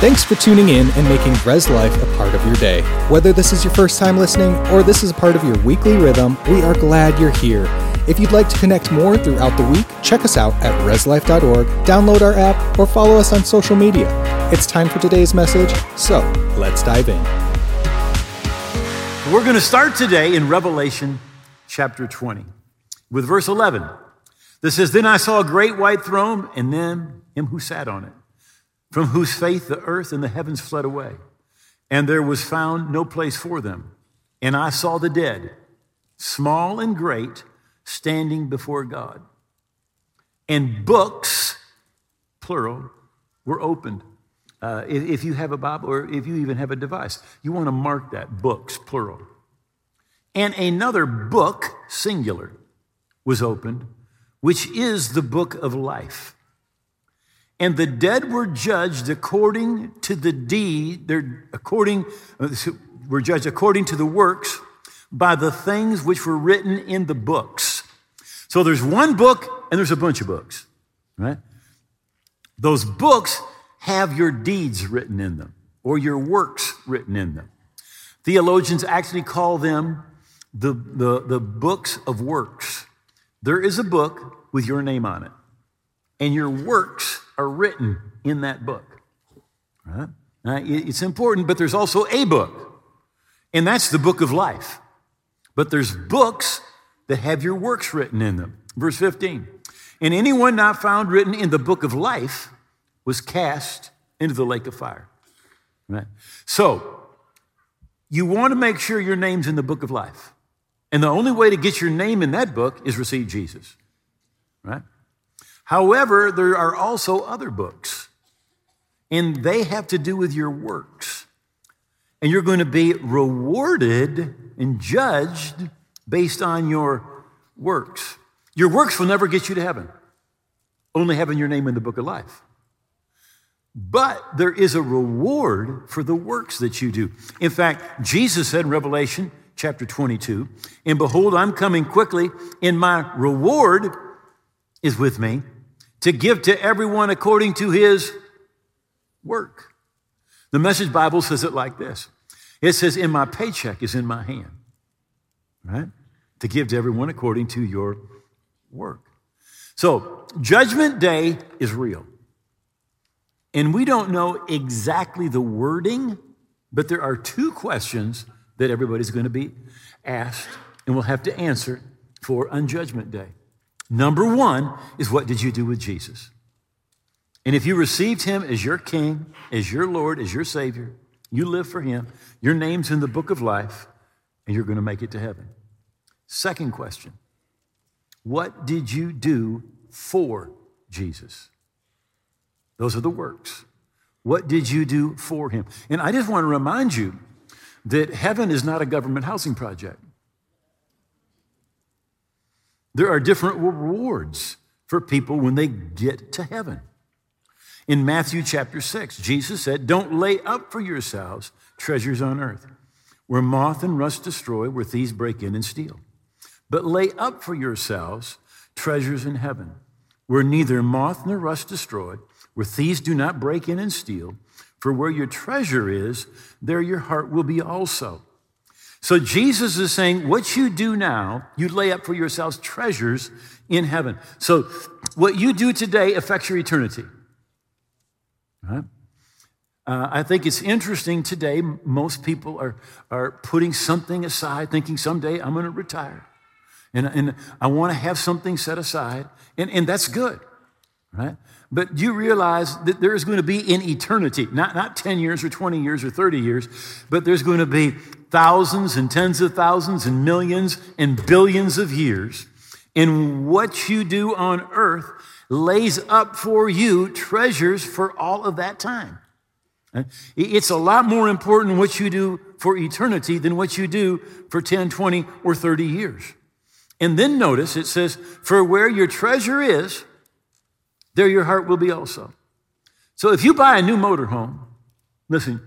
Thanks for tuning in and making Res Life a part of your day. Whether this is your first time listening or this is a part of your weekly rhythm, we are glad you're here. If you'd like to connect more throughout the week, check us out at reslife.org, download our app, or follow us on social media. It's time for today's message, so let's dive in. We're going to start today in Revelation chapter 20 with verse 11. This says, Then I saw a great white throne, and then him who sat on it from whose faith the earth and the heavens fled away, and there was found no place for them. And I saw the dead, small and great, standing before God. And books, plural, were opened. Uh, if, if you have a Bible or if you even have a device, you want to mark that books, plural. And another book, singular, was opened, which is the book of life. And the dead were judged according to the deed, they're according, were judged according to the works by the things which were written in the books. So there's one book and there's a bunch of books, right? Those books have your deeds written in them or your works written in them. Theologians actually call them the, the, the books of works. There is a book with your name on it, and your works are written in that book. Right? Now, it's important, but there's also a book, and that's the book of life. But there's books that have your works written in them. Verse 15. And anyone not found written in the book of life was cast into the lake of fire. Right? So, you want to make sure your name's in the book of life. And the only way to get your name in that book is receive Jesus. Right? However, there are also other books, and they have to do with your works. And you're going to be rewarded and judged based on your works. Your works will never get you to heaven, only having your name in the book of life. But there is a reward for the works that you do. In fact, Jesus said in Revelation chapter 22, And behold, I'm coming quickly, and my reward is with me to give to everyone according to his work. The Message Bible says it like this it says, In my paycheck is in my hand, right? To give to everyone according to your work. So, Judgment Day is real. And we don't know exactly the wording, but there are two questions that everybody's going to be asked and will have to answer for on Judgment Day. Number one is what did you do with Jesus? And if you received him as your king, as your Lord, as your Savior, you live for him, your name's in the book of life, and you're going to make it to heaven. Second question What did you do for Jesus? Those are the works. What did you do for him? And I just want to remind you that heaven is not a government housing project. There are different rewards for people when they get to heaven. In Matthew chapter 6, Jesus said, Don't lay up for yourselves treasures on earth, where moth and rust destroy, where thieves break in and steal. But lay up for yourselves treasures in heaven, where neither moth nor rust destroy, where thieves do not break in and steal. For where your treasure is, there your heart will be also. So Jesus is saying, what you do now, you lay up for yourselves treasures in heaven. So what you do today affects your eternity. Right? Uh, I think it's interesting today. Most people are, are putting something aside, thinking someday I'm going to retire. And, and I want to have something set aside. And, and that's good, right? But you realize that there is going to be in eternity, not, not 10 years or 20 years or 30 years, but there's going to be thousands and tens of thousands and millions and billions of years. And what you do on earth lays up for you treasures for all of that time. It's a lot more important what you do for eternity than what you do for 10, 20, or 30 years. And then notice it says, For where your treasure is, there your heart will be also. So if you buy a new motorhome, listen,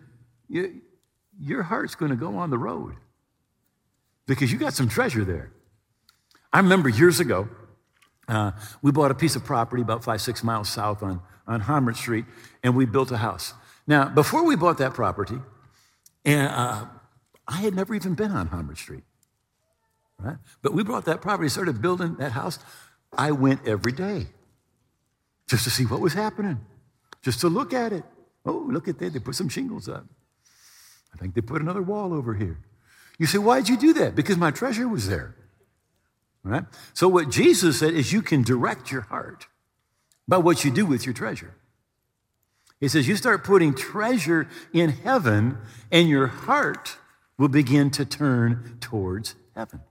your heart's going to go on the road because you got some treasure there. I remember years ago, uh, we bought a piece of property about five, six miles south on, on Hamert Street, and we built a house. Now, before we bought that property, and uh, I had never even been on Homer Street, right? But we bought that property, started building that house. I went every day just to see what was happening, just to look at it. Oh, look at that. They put some shingles up. I think they put another wall over here. You say, why'd you do that? Because my treasure was there. Right? So, what Jesus said is you can direct your heart by what you do with your treasure. He says, you start putting treasure in heaven, and your heart will begin to turn towards heaven.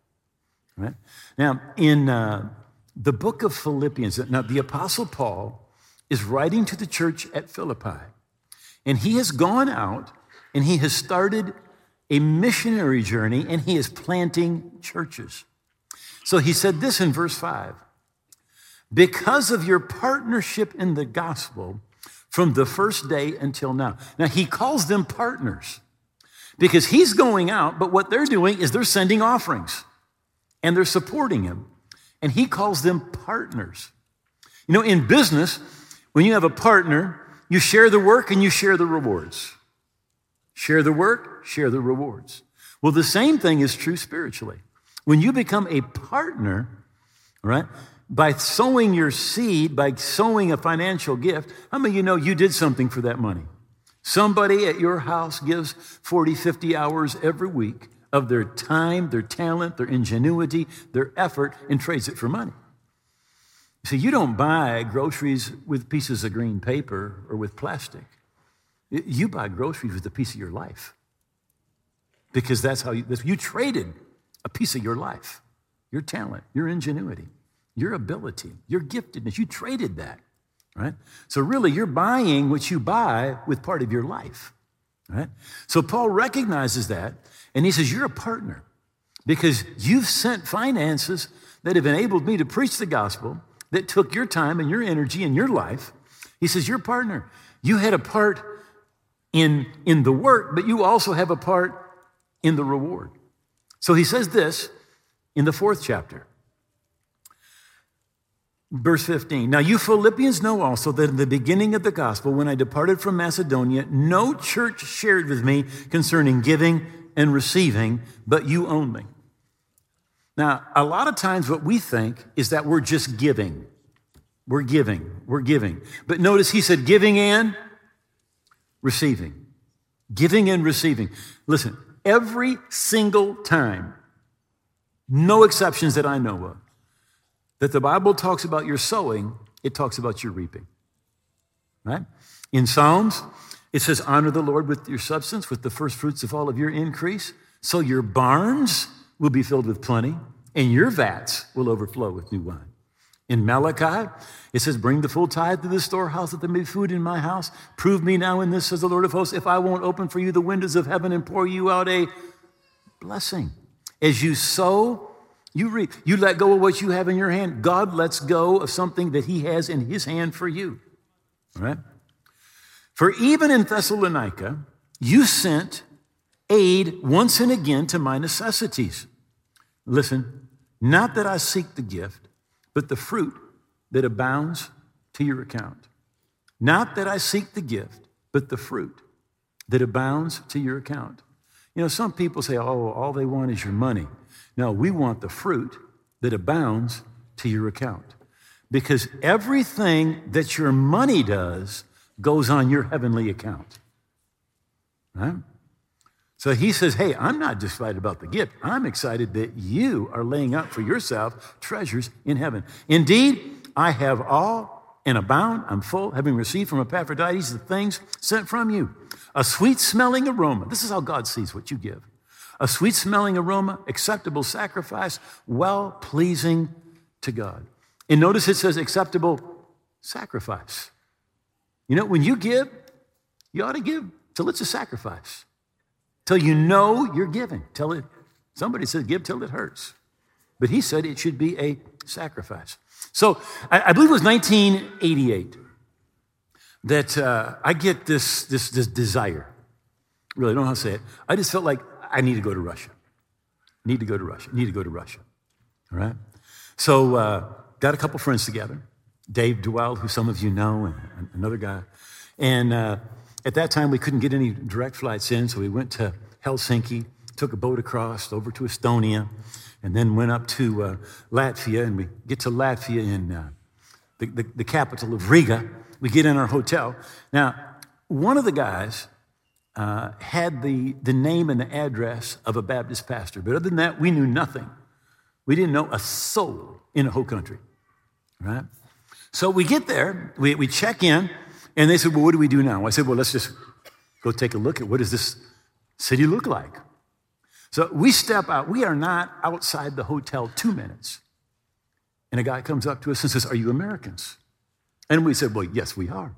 Right? Now, in uh, the book of Philippians, now the Apostle Paul is writing to the church at Philippi, and he has gone out and he has started a missionary journey and he is planting churches. So he said this in verse 5 Because of your partnership in the gospel from the first day until now. Now he calls them partners because he's going out, but what they're doing is they're sending offerings and they're supporting him. And he calls them partners. You know, in business, when you have a partner, you share the work and you share the rewards. Share the work, share the rewards. Well, the same thing is true spiritually. When you become a partner, right, by sowing your seed, by sowing a financial gift, how many of you know you did something for that money? Somebody at your house gives 40, 50 hours every week of their time, their talent, their ingenuity, their effort, and trades it for money. See, you don't buy groceries with pieces of green paper or with plastic. You buy groceries with a piece of your life because that's how you, you traded a piece of your life, your talent, your ingenuity, your ability, your giftedness. You traded that, right? So really, you're buying what you buy with part of your life, right? So Paul recognizes that, and he says, You're a partner because you've sent finances that have enabled me to preach the gospel that took your time and your energy and your life. He says, You're a partner. You had a part in, in the work, but you also have a part in the reward. So he says this in the fourth chapter. Verse 15. Now, you Philippians know also that in the beginning of the gospel, when I departed from Macedonia, no church shared with me concerning giving and receiving, but you only. Now, a lot of times what we think is that we're just giving. We're giving. We're giving. But notice he said giving and receiving. Giving and receiving. Listen, every single time, no exceptions that I know of, that the Bible talks about your sowing, it talks about your reaping. Right? In Psalms, it says, Honor the Lord with your substance, with the first fruits of all of your increase, so your barns will be filled with plenty, and your vats will overflow with new wine. In Malachi, it says, Bring the full tithe to the storehouse that there may be food in my house. Prove me now in this, says the Lord of hosts, if I won't open for you the windows of heaven and pour you out a blessing. As you sow, you reap. You let go of what you have in your hand. God lets go of something that He has in His hand for you. All right? For even in Thessalonica, you sent aid once and again to my necessities. Listen, not that I seek the gift but the fruit that abounds to your account. Not that I seek the gift, but the fruit that abounds to your account. You know, some people say, oh, all they want is your money. No, we want the fruit that abounds to your account. Because everything that your money does goes on your heavenly account. Right? So he says, Hey, I'm not just excited about the gift. I'm excited that you are laying up for yourself treasures in heaven. Indeed, I have all and abound. I'm full, having received from Epaphroditus the things sent from you. A sweet smelling aroma. This is how God sees what you give. A sweet smelling aroma, acceptable sacrifice, well pleasing to God. And notice it says acceptable sacrifice. You know, when you give, you ought to give till it's a sacrifice till you know you're giving. Till it, somebody said give till it hurts. But he said it should be a sacrifice. So I, I believe it was 1988 that uh, I get this, this, this desire. Really, I don't know how to say it. I just felt like I need to go to Russia. Need to go to Russia. Need to go to Russia. All right? So uh, got a couple friends together. Dave Duell, who some of you know, and another guy. And uh, at that time, we couldn't get any direct flights in, so we went to Helsinki, took a boat across over to Estonia, and then went up to uh, Latvia. And we get to Latvia in uh, the, the, the capital of Riga. We get in our hotel. Now, one of the guys uh, had the, the name and the address of a Baptist pastor, but other than that, we knew nothing. We didn't know a soul in the whole country, right? So we get there, we, we check in, and they said, Well, what do we do now? I said, Well, let's just go take a look at what does this city look like? So we step out. We are not outside the hotel two minutes. And a guy comes up to us and says, Are you Americans? And we said, Well, yes, we are.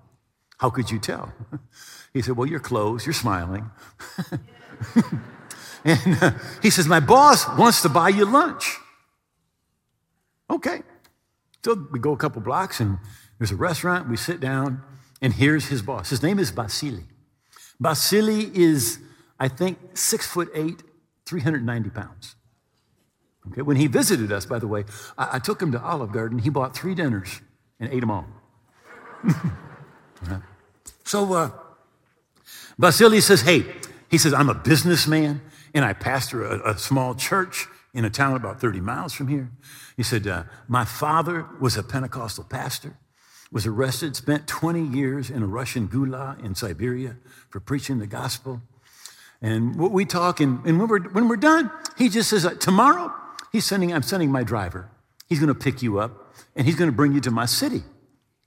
How could you tell? He said, Well, your clothes, you're smiling. and uh, he says, My boss wants to buy you lunch. Okay. So we go a couple blocks and there's a restaurant. We sit down and here's his boss. His name is Basili. Basili is, I think, six foot eight, 390 pounds. Okay, when he visited us, by the way, I, I took him to Olive Garden. He bought three dinners and ate them all. So uh, Basili says, Hey, he says, I'm a businessman and I pastor a, a small church in a town about 30 miles from here. He said, uh, My father was a Pentecostal pastor was arrested, spent 20 years in a Russian gulag in Siberia for preaching the gospel. And what we talk, and, and when, we're, when we're done, he just says, uh, Tomorrow, he's sending, I'm sending my driver. He's going to pick you up and he's going to bring you to my city.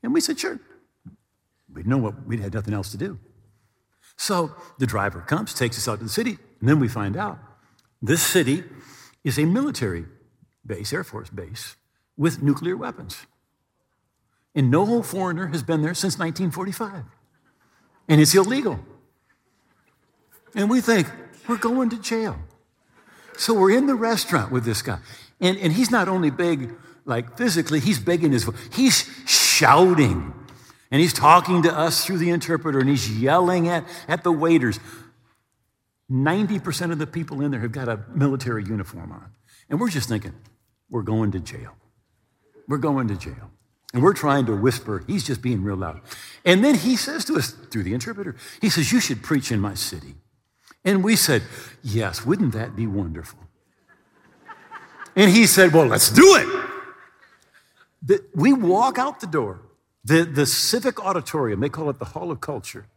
And we said, Sure. We know what, we'd had nothing else to do. So the driver comes, takes us out to the city, and then we find out this city is a military base, Air Force base, with nuclear weapons. And no foreigner has been there since 1945. And it's illegal. And we think, we're going to jail. So we're in the restaurant with this guy. And, and he's not only big, like physically, he's big in his voice. He's shouting. And he's talking to us through the interpreter and he's yelling at, at the waiters. 90% of the people in there have got a military uniform on. And we're just thinking, we're going to jail. We're going to jail. And we're trying to whisper, he's just being real loud. And then he says to us through the interpreter, he says, You should preach in my city. And we said, Yes, wouldn't that be wonderful? And he said, Well, let's do it. The, we walk out the door. The, the civic auditorium, they call it the Hall of Culture,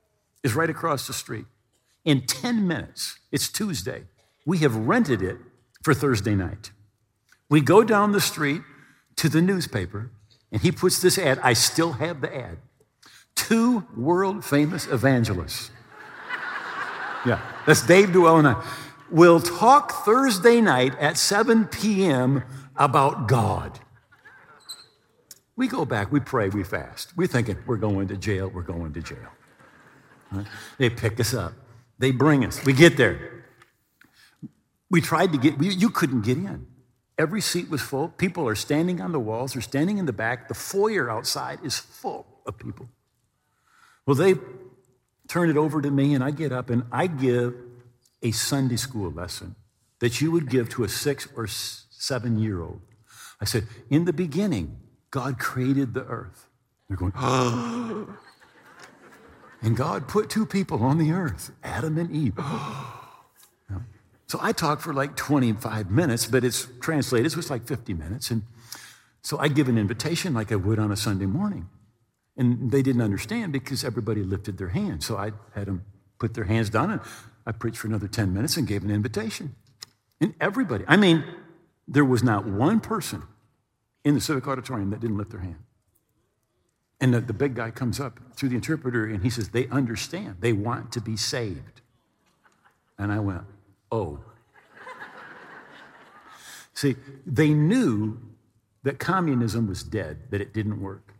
is right across the street. In 10 minutes, it's Tuesday, we have rented it for Thursday night. We go down the street to the newspaper and he puts this ad, I still have the ad. Two world famous evangelists. Yeah, that's Dave Duell and I. Will talk Thursday night at 7 p.m. about God. We go back, we pray, we fast. We're thinking, we're going to jail, we're going to jail. Right? They pick us up, they bring us, we get there. We tried to get, we, you couldn't get in. Every seat was full. People are standing on the walls, they're standing in the back. The foyer outside is full of people. Well, they turn it over to me, and I get up and I give a Sunday school lesson that you would give to a six or seven year old. I said, In the beginning, God created the earth. They're going, and God put two people on the earth, Adam and Eve. So I talk for like 25 minutes, but it's translated, so it's like 50 minutes. And so I give an invitation like I would on a Sunday morning. And they didn't understand because everybody lifted their hands. So I had them put their hands down and I preached for another 10 minutes and gave an invitation. And everybody, I mean, there was not one person in the civic auditorium that didn't lift their hand. And the, the big guy comes up through the interpreter and he says, They understand. They want to be saved. And I went, Oh. See, they knew that communism was dead, that it didn't work.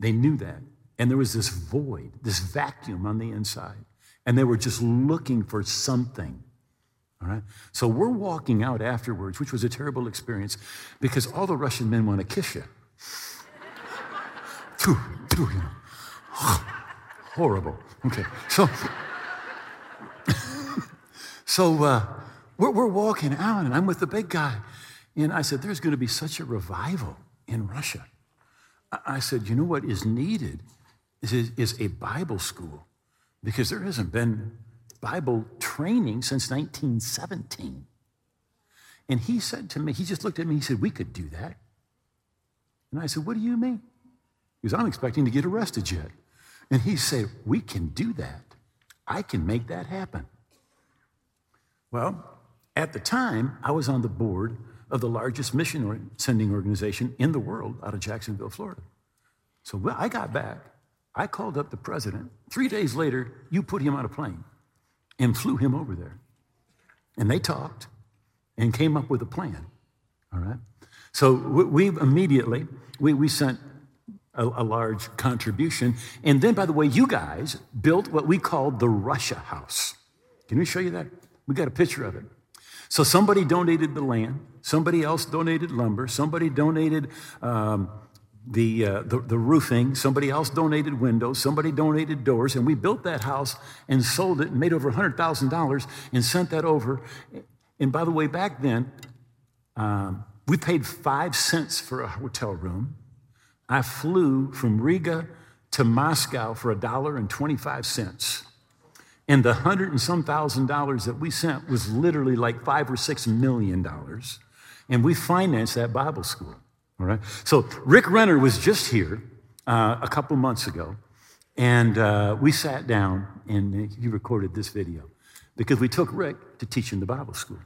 They knew that. And there was this void, this vacuum on the inside. And they were just looking for something. All right? So we're walking out afterwards, which was a terrible experience because all the Russian men want to kiss you. Horrible. Okay. So, so uh, we're, we're walking out, and I'm with the big guy. And I said, There's going to be such a revival in Russia. I said, You know what is needed is, is a Bible school because there hasn't been Bible training since 1917. And he said to me, he just looked at me, he said, We could do that. And I said, What do you mean? Because I'm expecting to get arrested yet. And he said, We can do that. I can make that happen. Well, at the time, I was on the board of the largest mission sending organization in the world out of Jacksonville, Florida. So when I got back. I called up the president. Three days later, you put him on a plane and flew him over there. And they talked and came up with a plan. All right? So we immediately, we, we sent a, a, large contribution. And then, by the way, you guys built what we called the Russia House. Can we show you that? We got a picture of it. So somebody donated the land, somebody else donated lumber, somebody donated um, the, uh, the, the, roofing, somebody else donated windows, somebody donated doors, and we built that house and sold it and made over $100,000 and sent that over. And by the way, back then, um, we paid five cents for a hotel room. I flew from Riga to Moscow for a dollar and 25 cents. And the hundred and some thousand dollars that we sent was literally like five or six million dollars. And we financed that Bible school. All right. So Rick Renner was just here uh, a couple months ago, and uh, we sat down and he recorded this video because we took Rick to teach in the Bible school.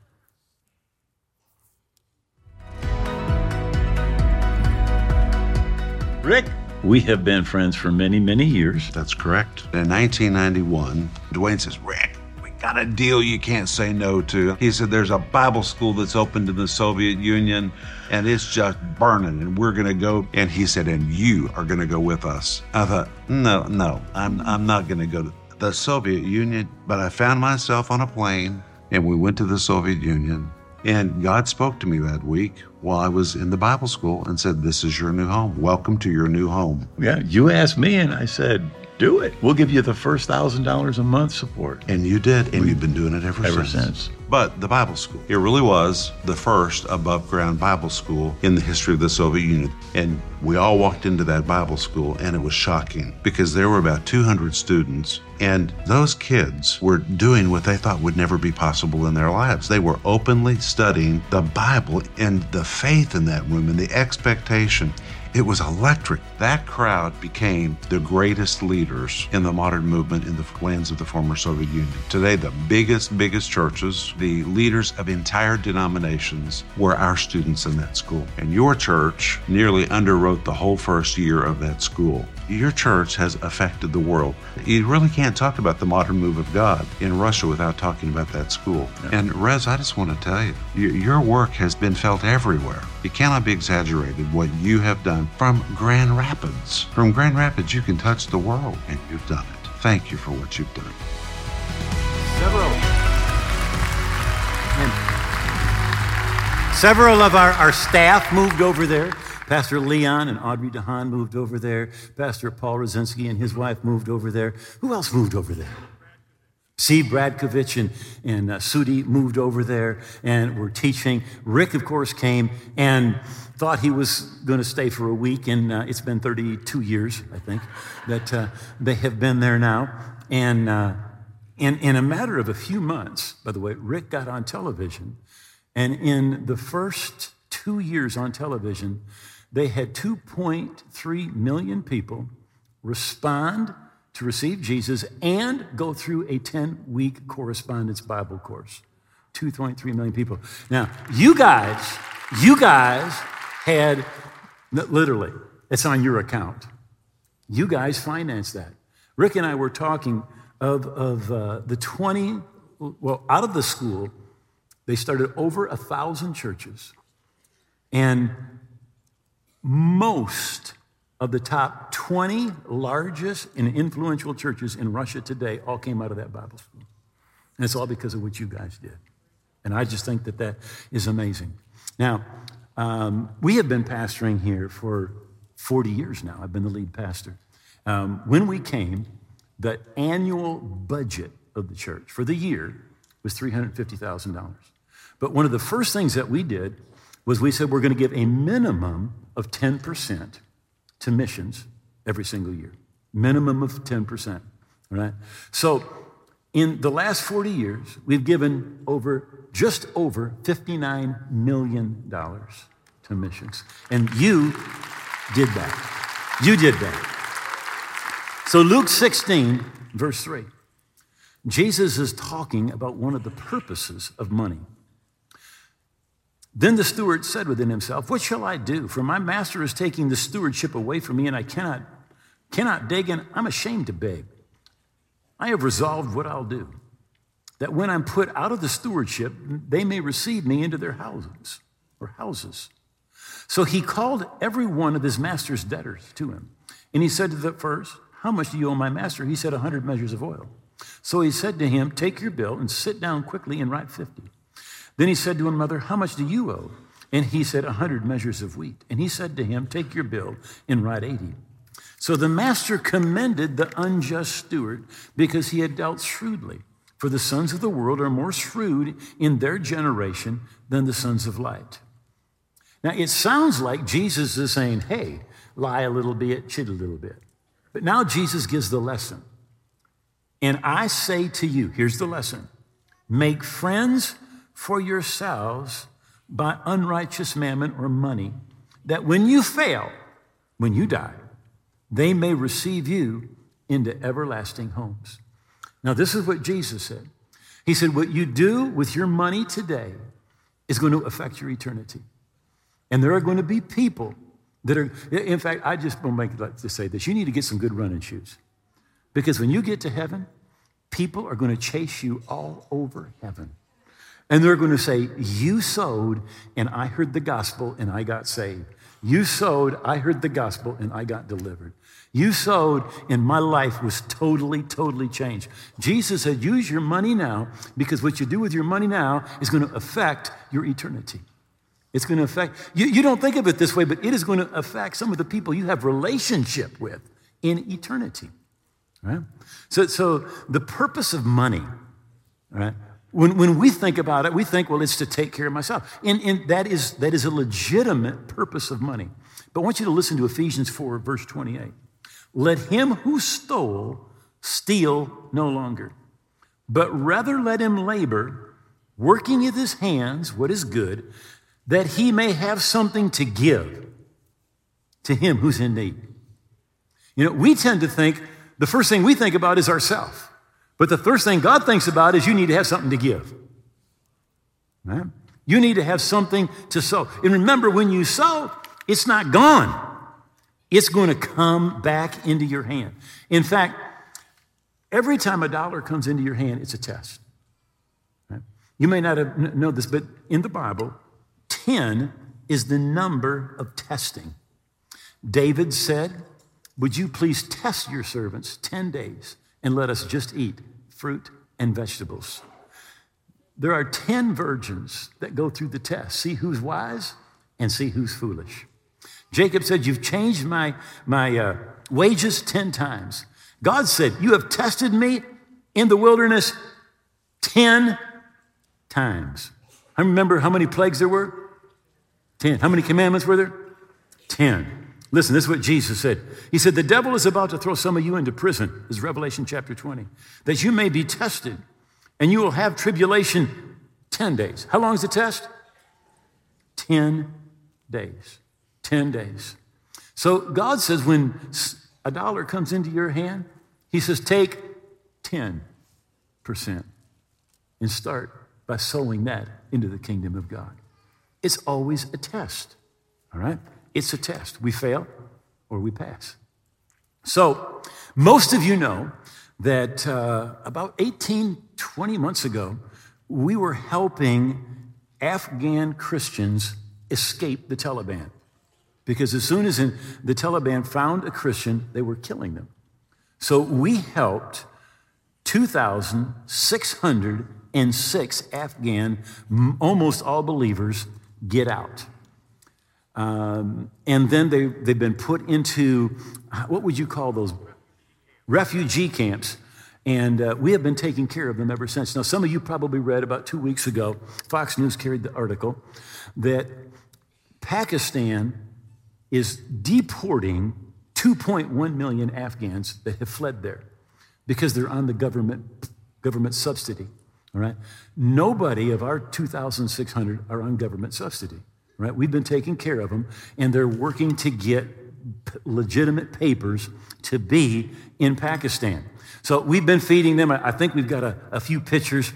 Rick, we have been friends for many, many years. That's correct. In 1991, Duane says, Rick, we got a deal you can't say no to. He said, There's a Bible school that's opened in the Soviet Union and it's just burning and we're going to go. And he said, And you are going to go with us. I thought, No, no, I'm, I'm not going to go to the Soviet Union. But I found myself on a plane and we went to the Soviet Union. And God spoke to me that week while I was in the Bible school and said, This is your new home. Welcome to your new home. Yeah, you asked me, and I said, do it. We'll give you the first thousand dollars a month support. And you did, and we, you've been doing it ever, ever since. since. But the Bible school, it really was the first above ground Bible school in the history of the Soviet Union. And we all walked into that Bible school, and it was shocking because there were about 200 students, and those kids were doing what they thought would never be possible in their lives. They were openly studying the Bible and the faith in that room and the expectation. It was electric. That crowd became the greatest leaders in the modern movement in the lands of the former Soviet Union. Today, the biggest, biggest churches, the leaders of entire denominations were our students in that school. And your church nearly underwrote the whole first year of that school your church has affected the world. You really can't talk about the modern move of God in Russia without talking about that school. Yeah. And Res, I just want to tell you, your work has been felt everywhere. It cannot be exaggerated what you have done from Grand Rapids. From Grand Rapids, you can touch the world, and you've done it. Thank you for what you've done. Several. Several of our, our staff moved over there. Pastor Leon and Audrey DeHaan moved over there. Pastor Paul Rosinski and his wife moved over there. Who else moved over there? Steve Bradkovich and, and uh, Sudi moved over there and were teaching. Rick, of course, came and thought he was going to stay for a week, and uh, it's been 32 years, I think, that uh, they have been there now. And uh, in, in a matter of a few months, by the way, Rick got on television, and in the first two years on television, they had 2.3 million people respond to receive Jesus and go through a 10 week correspondence Bible course. 2.3 million people. Now, you guys, you guys had literally, it's on your account. You guys financed that. Rick and I were talking of, of uh, the 20, well, out of the school, they started over a thousand churches. And most of the top 20 largest and influential churches in Russia today all came out of that Bible school. And it's all because of what you guys did. And I just think that that is amazing. Now, um, we have been pastoring here for 40 years now. I've been the lead pastor. Um, when we came, the annual budget of the church for the year was $350,000. But one of the first things that we did was we said we're going to give a minimum of 10% to missions every single year. Minimum of 10%. All right? So, in the last 40 years, we've given over just over $59 million to missions. And you did that. You did that. So, Luke 16, verse 3, Jesus is talking about one of the purposes of money. Then the steward said within himself, What shall I do? For my master is taking the stewardship away from me, and I cannot, cannot dig, and I'm ashamed to beg. I have resolved what I'll do, that when I'm put out of the stewardship, they may receive me into their houses or houses. So he called every one of his master's debtors to him. And he said to the first, How much do you owe my master? He said, A hundred measures of oil. So he said to him, Take your bill and sit down quickly and write fifty. Then he said to another, How much do you owe? And he said, A hundred measures of wheat. And he said to him, Take your bill and write eighty. So the master commended the unjust steward because he had dealt shrewdly. For the sons of the world are more shrewd in their generation than the sons of light. Now, it sounds like Jesus is saying, hey, lie a little bit, cheat a little bit. But now Jesus gives the lesson. And I say to you, here's the lesson make friends for yourselves by unrighteous mammon or money, that when you fail, when you die, they may receive you into everlasting homes. Now, this is what Jesus said. He said, What you do with your money today is going to affect your eternity. And there are going to be people that are, in fact, I just want to make it like to say this you need to get some good running shoes. Because when you get to heaven, people are going to chase you all over heaven. And they're going to say, You sowed, and I heard the gospel, and I got saved. You sowed, I heard the gospel, and I got delivered. You sowed, and my life was totally, totally changed. Jesus said, Use your money now because what you do with your money now is going to affect your eternity. It's going to affect, you, you don't think of it this way, but it is going to affect some of the people you have relationship with in eternity. Right? So, so the purpose of money, right? When, when we think about it, we think, well, it's to take care of myself. And, and that, is, that is a legitimate purpose of money. But I want you to listen to Ephesians 4, verse 28. Let him who stole steal no longer, but rather let him labor, working with his hands what is good, that he may have something to give to him who's in need. You know, we tend to think the first thing we think about is ourselves. But the first thing God thinks about is you need to have something to give. Right? You need to have something to sow. And remember, when you sow, it's not gone it's going to come back into your hand. In fact, every time a dollar comes into your hand, it's a test. Right? You may not have know this, but in the Bible, 10 is the number of testing. David said, Would you please test your servants 10 days and let us just eat fruit and vegetables? There are 10 virgins that go through the test. See who's wise and see who's foolish. Jacob said, You've changed my, my uh, wages 10 times. God said, You have tested me in the wilderness 10 times. I remember how many plagues there were? 10. How many commandments were there? 10. Listen, this is what Jesus said. He said, The devil is about to throw some of you into prison, this is Revelation chapter 20, that you may be tested, and you will have tribulation 10 days. How long is the test? 10 days. 10 days. So God says when a dollar comes into your hand, He says, take 10% and start by sowing that into the kingdom of God. It's always a test, all right? It's a test. We fail or we pass. So, most of you know that uh, about 18, 20 months ago, we were helping Afghan Christians escape the Taliban. Because as soon as the Taliban found a Christian, they were killing them. So we helped 2,606 Afghan, almost all believers, get out. Um, and then they, they've been put into, what would you call those? Refugee camps. And uh, we have been taking care of them ever since. Now, some of you probably read about two weeks ago, Fox News carried the article that Pakistan is deporting 2.1 million Afghans that have fled there because they're on the government, government subsidy. All right? Nobody of our 2,600 are on government subsidy. Right? We've been taking care of them, and they're working to get legitimate papers to be in Pakistan. So we've been feeding them. I think we've got a, a few pictures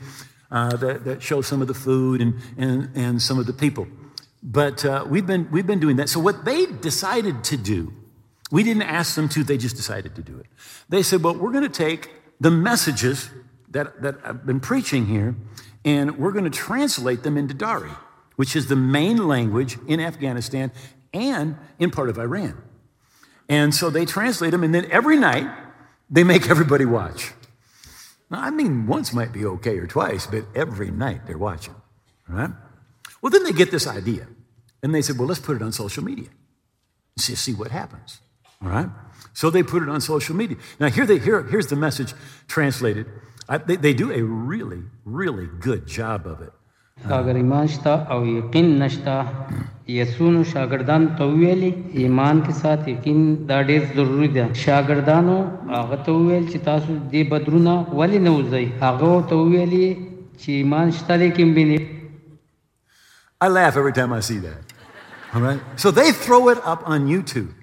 uh, that, that, show some of the food and, and, and some of the people. But uh, we've, been, we've been doing that. So what they decided to do, we didn't ask them to, they just decided to do it. They said, well, we're going to take the messages that, that I've been preaching here, and we're going to translate them into Dari, which is the main language in Afghanistan and in part of Iran. And so they translate them, and then every night they make everybody watch. Now, I mean, once might be okay or twice, but every night they're watching, right? Well, then they get this idea, and they said, well, let's put it on social media and see, see what happens, all right? So they put it on social media. Now, here they, here, here's the message translated. I, they, they do a really, really good job of it. اگر ایمان شتا او یقین نشتا یسونو شاگردان ته ویلي ایمان کې سات یقین دا ډېر ضروری ده شاګردانو هغه ته ویل چې تاسو دې بدرونه ولی نه وځي هغه ته ویلي چې ایمان شته لیکن بینه I laugh every time I see that. All right? So they throw it up on YouTube.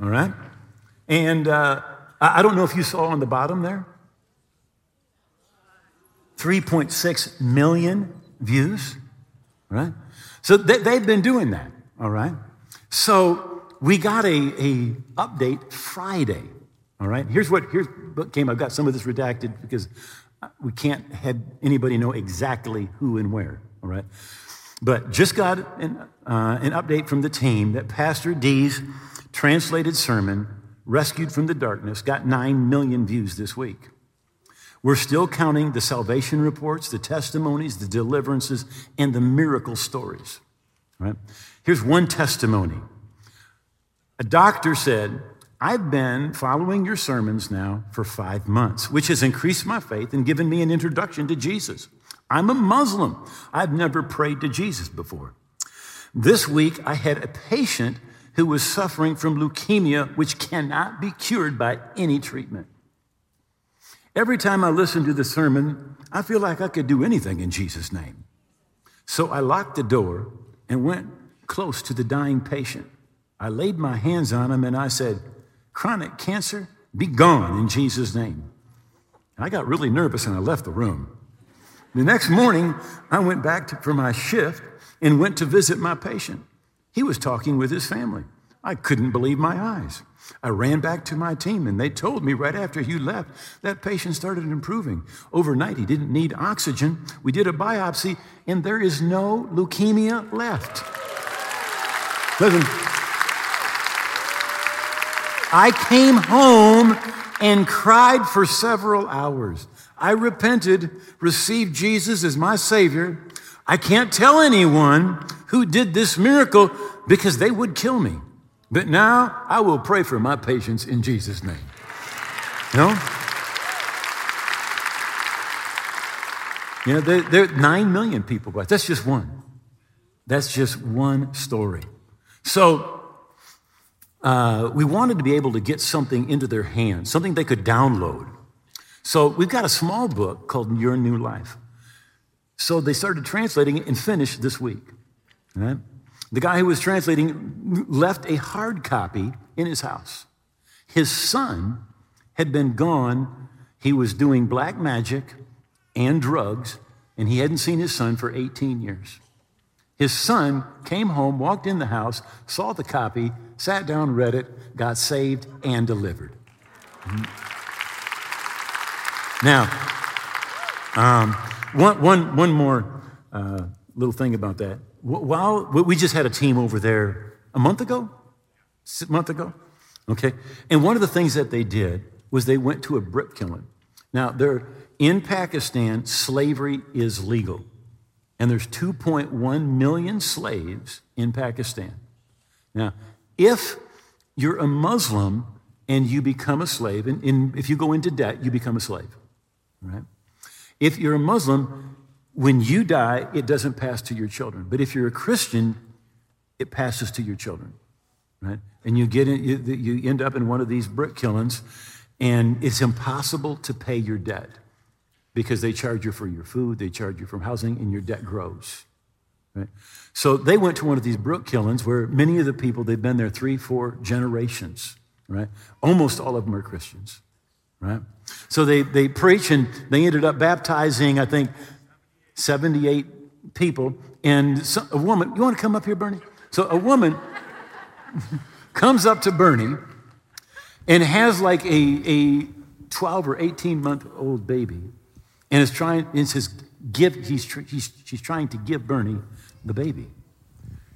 All right? And uh, I don't know if you saw on the bottom there 3.6 million views, right? So they, they've been doing that, all right? So we got a, a update Friday, all right? Here's what, here's what came. I've got some of this redacted because we can't have anybody know exactly who and where, all right? But just got an, uh, an update from the team that Pastor D's translated sermon, Rescued from the Darkness, got 9 million views this week. We're still counting the salvation reports, the testimonies, the deliverances, and the miracle stories. Right? Here's one testimony. A doctor said, I've been following your sermons now for five months, which has increased my faith and given me an introduction to Jesus. I'm a Muslim. I've never prayed to Jesus before. This week, I had a patient who was suffering from leukemia, which cannot be cured by any treatment. Every time I listen to the sermon, I feel like I could do anything in Jesus' name. So I locked the door and went close to the dying patient. I laid my hands on him and I said, Chronic cancer, be gone in Jesus' name. I got really nervous and I left the room. The next morning, I went back to, for my shift and went to visit my patient. He was talking with his family. I couldn't believe my eyes. I ran back to my team and they told me right after you left that patient started improving. Overnight, he didn't need oxygen. We did a biopsy and there is no leukemia left. Listen, I came home and cried for several hours. I repented, received Jesus as my Savior. I can't tell anyone who did this miracle because they would kill me. But now I will pray for my patients in Jesus' name. No? You know, there, there are nine million people. But that's just one. That's just one story. So uh, we wanted to be able to get something into their hands, something they could download. So we've got a small book called Your New Life. So they started translating it and finished this week. Right? The guy who was translating left a hard copy in his house. His son had been gone. He was doing black magic and drugs, and he hadn't seen his son for 18 years. His son came home, walked in the house, saw the copy, sat down, read it, got saved, and delivered. Now, um, one, one, one more uh, little thing about that. While we just had a team over there a month ago, a month ago, okay. And one of the things that they did was they went to a brick kiln. Now, they're in Pakistan. Slavery is legal, and there's 2.1 million slaves in Pakistan. Now, if you're a Muslim and you become a slave, and, and if you go into debt, you become a slave, right? If you're a Muslim, when you die, it doesn't pass to your children. But if you're a Christian, it passes to your children, right? And you get in, you, you end up in one of these brick kilns, and it's impossible to pay your debt because they charge you for your food, they charge you for housing, and your debt grows. Right? So they went to one of these brook killings where many of the people, they've been there three, four generations, right? Almost all of them are Christians, right? So they, they preach and they ended up baptizing, I think, 78 people. And some, a woman, you want to come up here, Bernie? So a woman comes up to Bernie and has like a, a 12 or 18 month old baby and is trying, and says, give, he's, he's, she's trying to give Bernie the baby.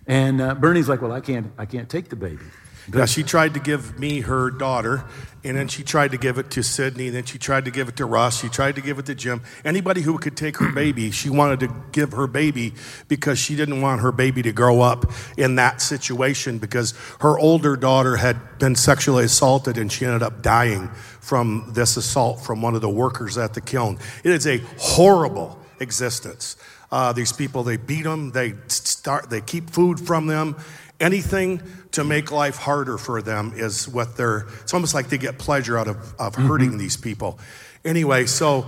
And uh, Bernie's like, well, I can't, I can't take the baby. Yeah, she tried to give me her daughter, and then she tried to give it to Sydney, and then she tried to give it to Ross, She tried to give it to Jim. Anybody who could take her baby, she wanted to give her baby because she didn't want her baby to grow up in that situation because her older daughter had been sexually assaulted and she ended up dying from this assault from one of the workers at the kiln. It is a horrible existence. Uh, these people, they beat them, they start, they keep food from them. Anything to make life harder for them is what they're, it's almost like they get pleasure out of, of mm-hmm. hurting mm-hmm. these people. Anyway, so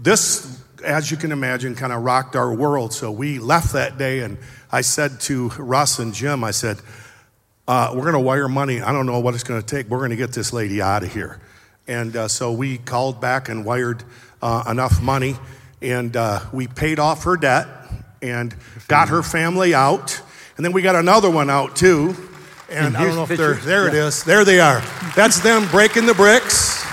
this, as you can imagine, kind of rocked our world. So we left that day, and I said to Russ and Jim, I said, uh, we're going to wire money. I don't know what it's going to take. We're going to get this lady out of here. And uh, so we called back and wired uh, enough money, and uh, we paid off her debt and got her family out. And then we got another one out too. And, I don't know if they're, there yeah. it is. There they are. That's them breaking the bricks.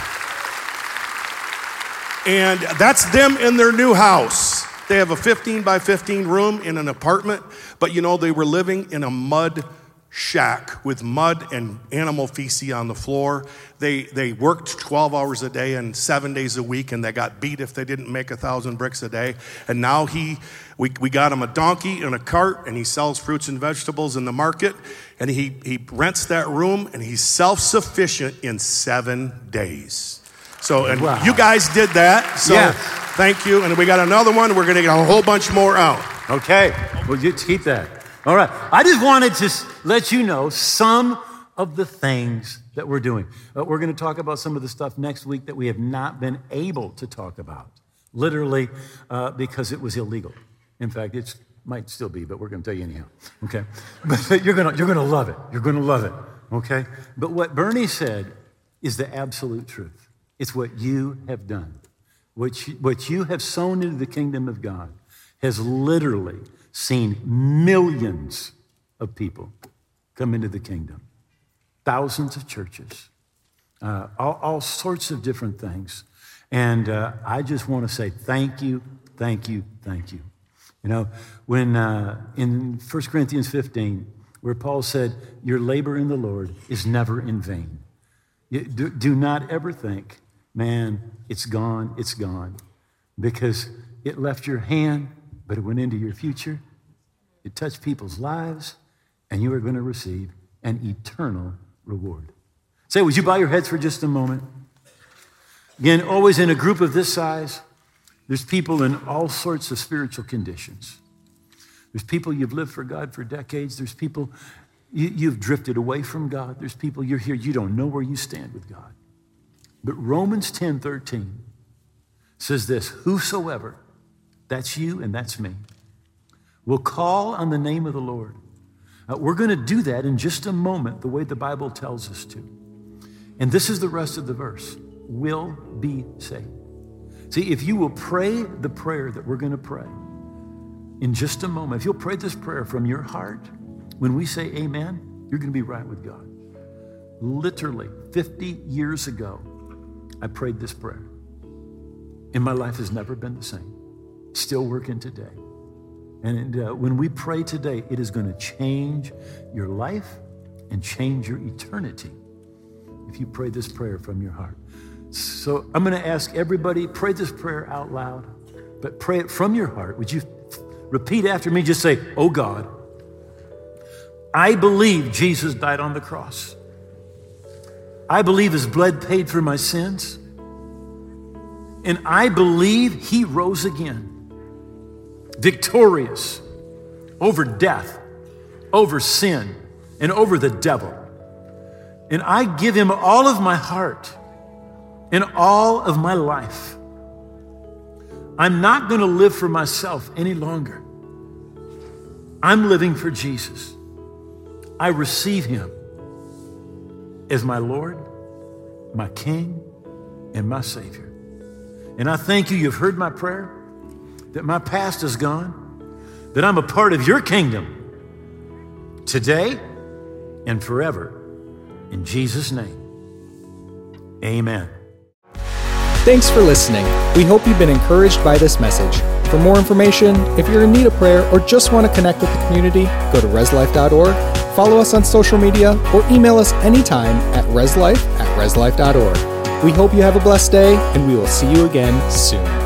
And that's them in their new house. They have a 15 by 15 room in an apartment, but you know, they were living in a mud shack with mud and animal feces on the floor. They, they worked 12 hours a day and seven days a week, and they got beat if they didn't make a thousand bricks a day. And now he, we, we got him a donkey and a cart, and he sells fruits and vegetables in the market. And he, he rents that room, and he's self sufficient in seven days. So, and wow. you guys did that. So, yes. thank you. And we got another one. We're going to get a whole bunch more out. Okay. Well, you keep that. All right. I just wanted to let you know some of the things that we're doing. Uh, we're going to talk about some of the stuff next week that we have not been able to talk about, literally uh, because it was illegal. In fact, it might still be, but we're going to tell you anyhow. Okay? But you're going to, you're to love it. You're going to love it. Okay? But what Bernie said is the absolute truth. It's what you have done. What you, what you have sown into the kingdom of God has literally seen millions of people come into the kingdom, thousands of churches, uh, all, all, sorts of different things. And uh, I just want to say thank you, thank you, thank you. You know, when uh, in 1 Corinthians 15, where Paul said, Your labor in the Lord is never in vain. Do, do not ever think, man, it's gone, it's gone, because it left your hand but it went into your future. It touched people's lives, and you are going to receive an eternal reward. Say, would you bow your heads for just a moment? Again, always in a group of this size, there's people in all sorts of spiritual conditions. There's people you've lived for God for decades. There's people you, have drifted away from God. There's people you're here, you don't know where you stand with God. But Romans 10 13 says this Whosoever that's you and that's me. We'll call on the name of the Lord. Uh, we're going to do that in just a moment, the way the Bible tells us to. And this is the rest of the verse will be saved. See, if you will pray the prayer that we're going to pray in just a moment, if you'll pray this prayer from your heart, when we say amen, you're going to be right with God. Literally, 50 years ago, I prayed this prayer. And my life has never been the same still working today. And uh, when we pray today, it is going to change your life and change your eternity if you pray this prayer from your heart. So I'm going to ask everybody, pray this prayer out loud, but pray it from your heart. Would you repeat after me? Just say, Oh God, I believe Jesus died on the cross. I believe his blood paid for my sins. And I believe he rose again victorious over death, over sin, and over the devil. And I give him all of my heart. In all of my life. I'm not going to live for myself any longer. I'm living for Jesus. I receive him as my Lord, my King, and my Savior. And I thank you, you've heard my prayer, that my past is gone, that I'm a part of your kingdom today and forever. In Jesus' name, amen. Thanks for listening. We hope you've been encouraged by this message. For more information, if you're in need of prayer or just want to connect with the community, go to reslife.org, follow us on social media, or email us anytime at reslife at reslife.org. We hope you have a blessed day, and we will see you again soon.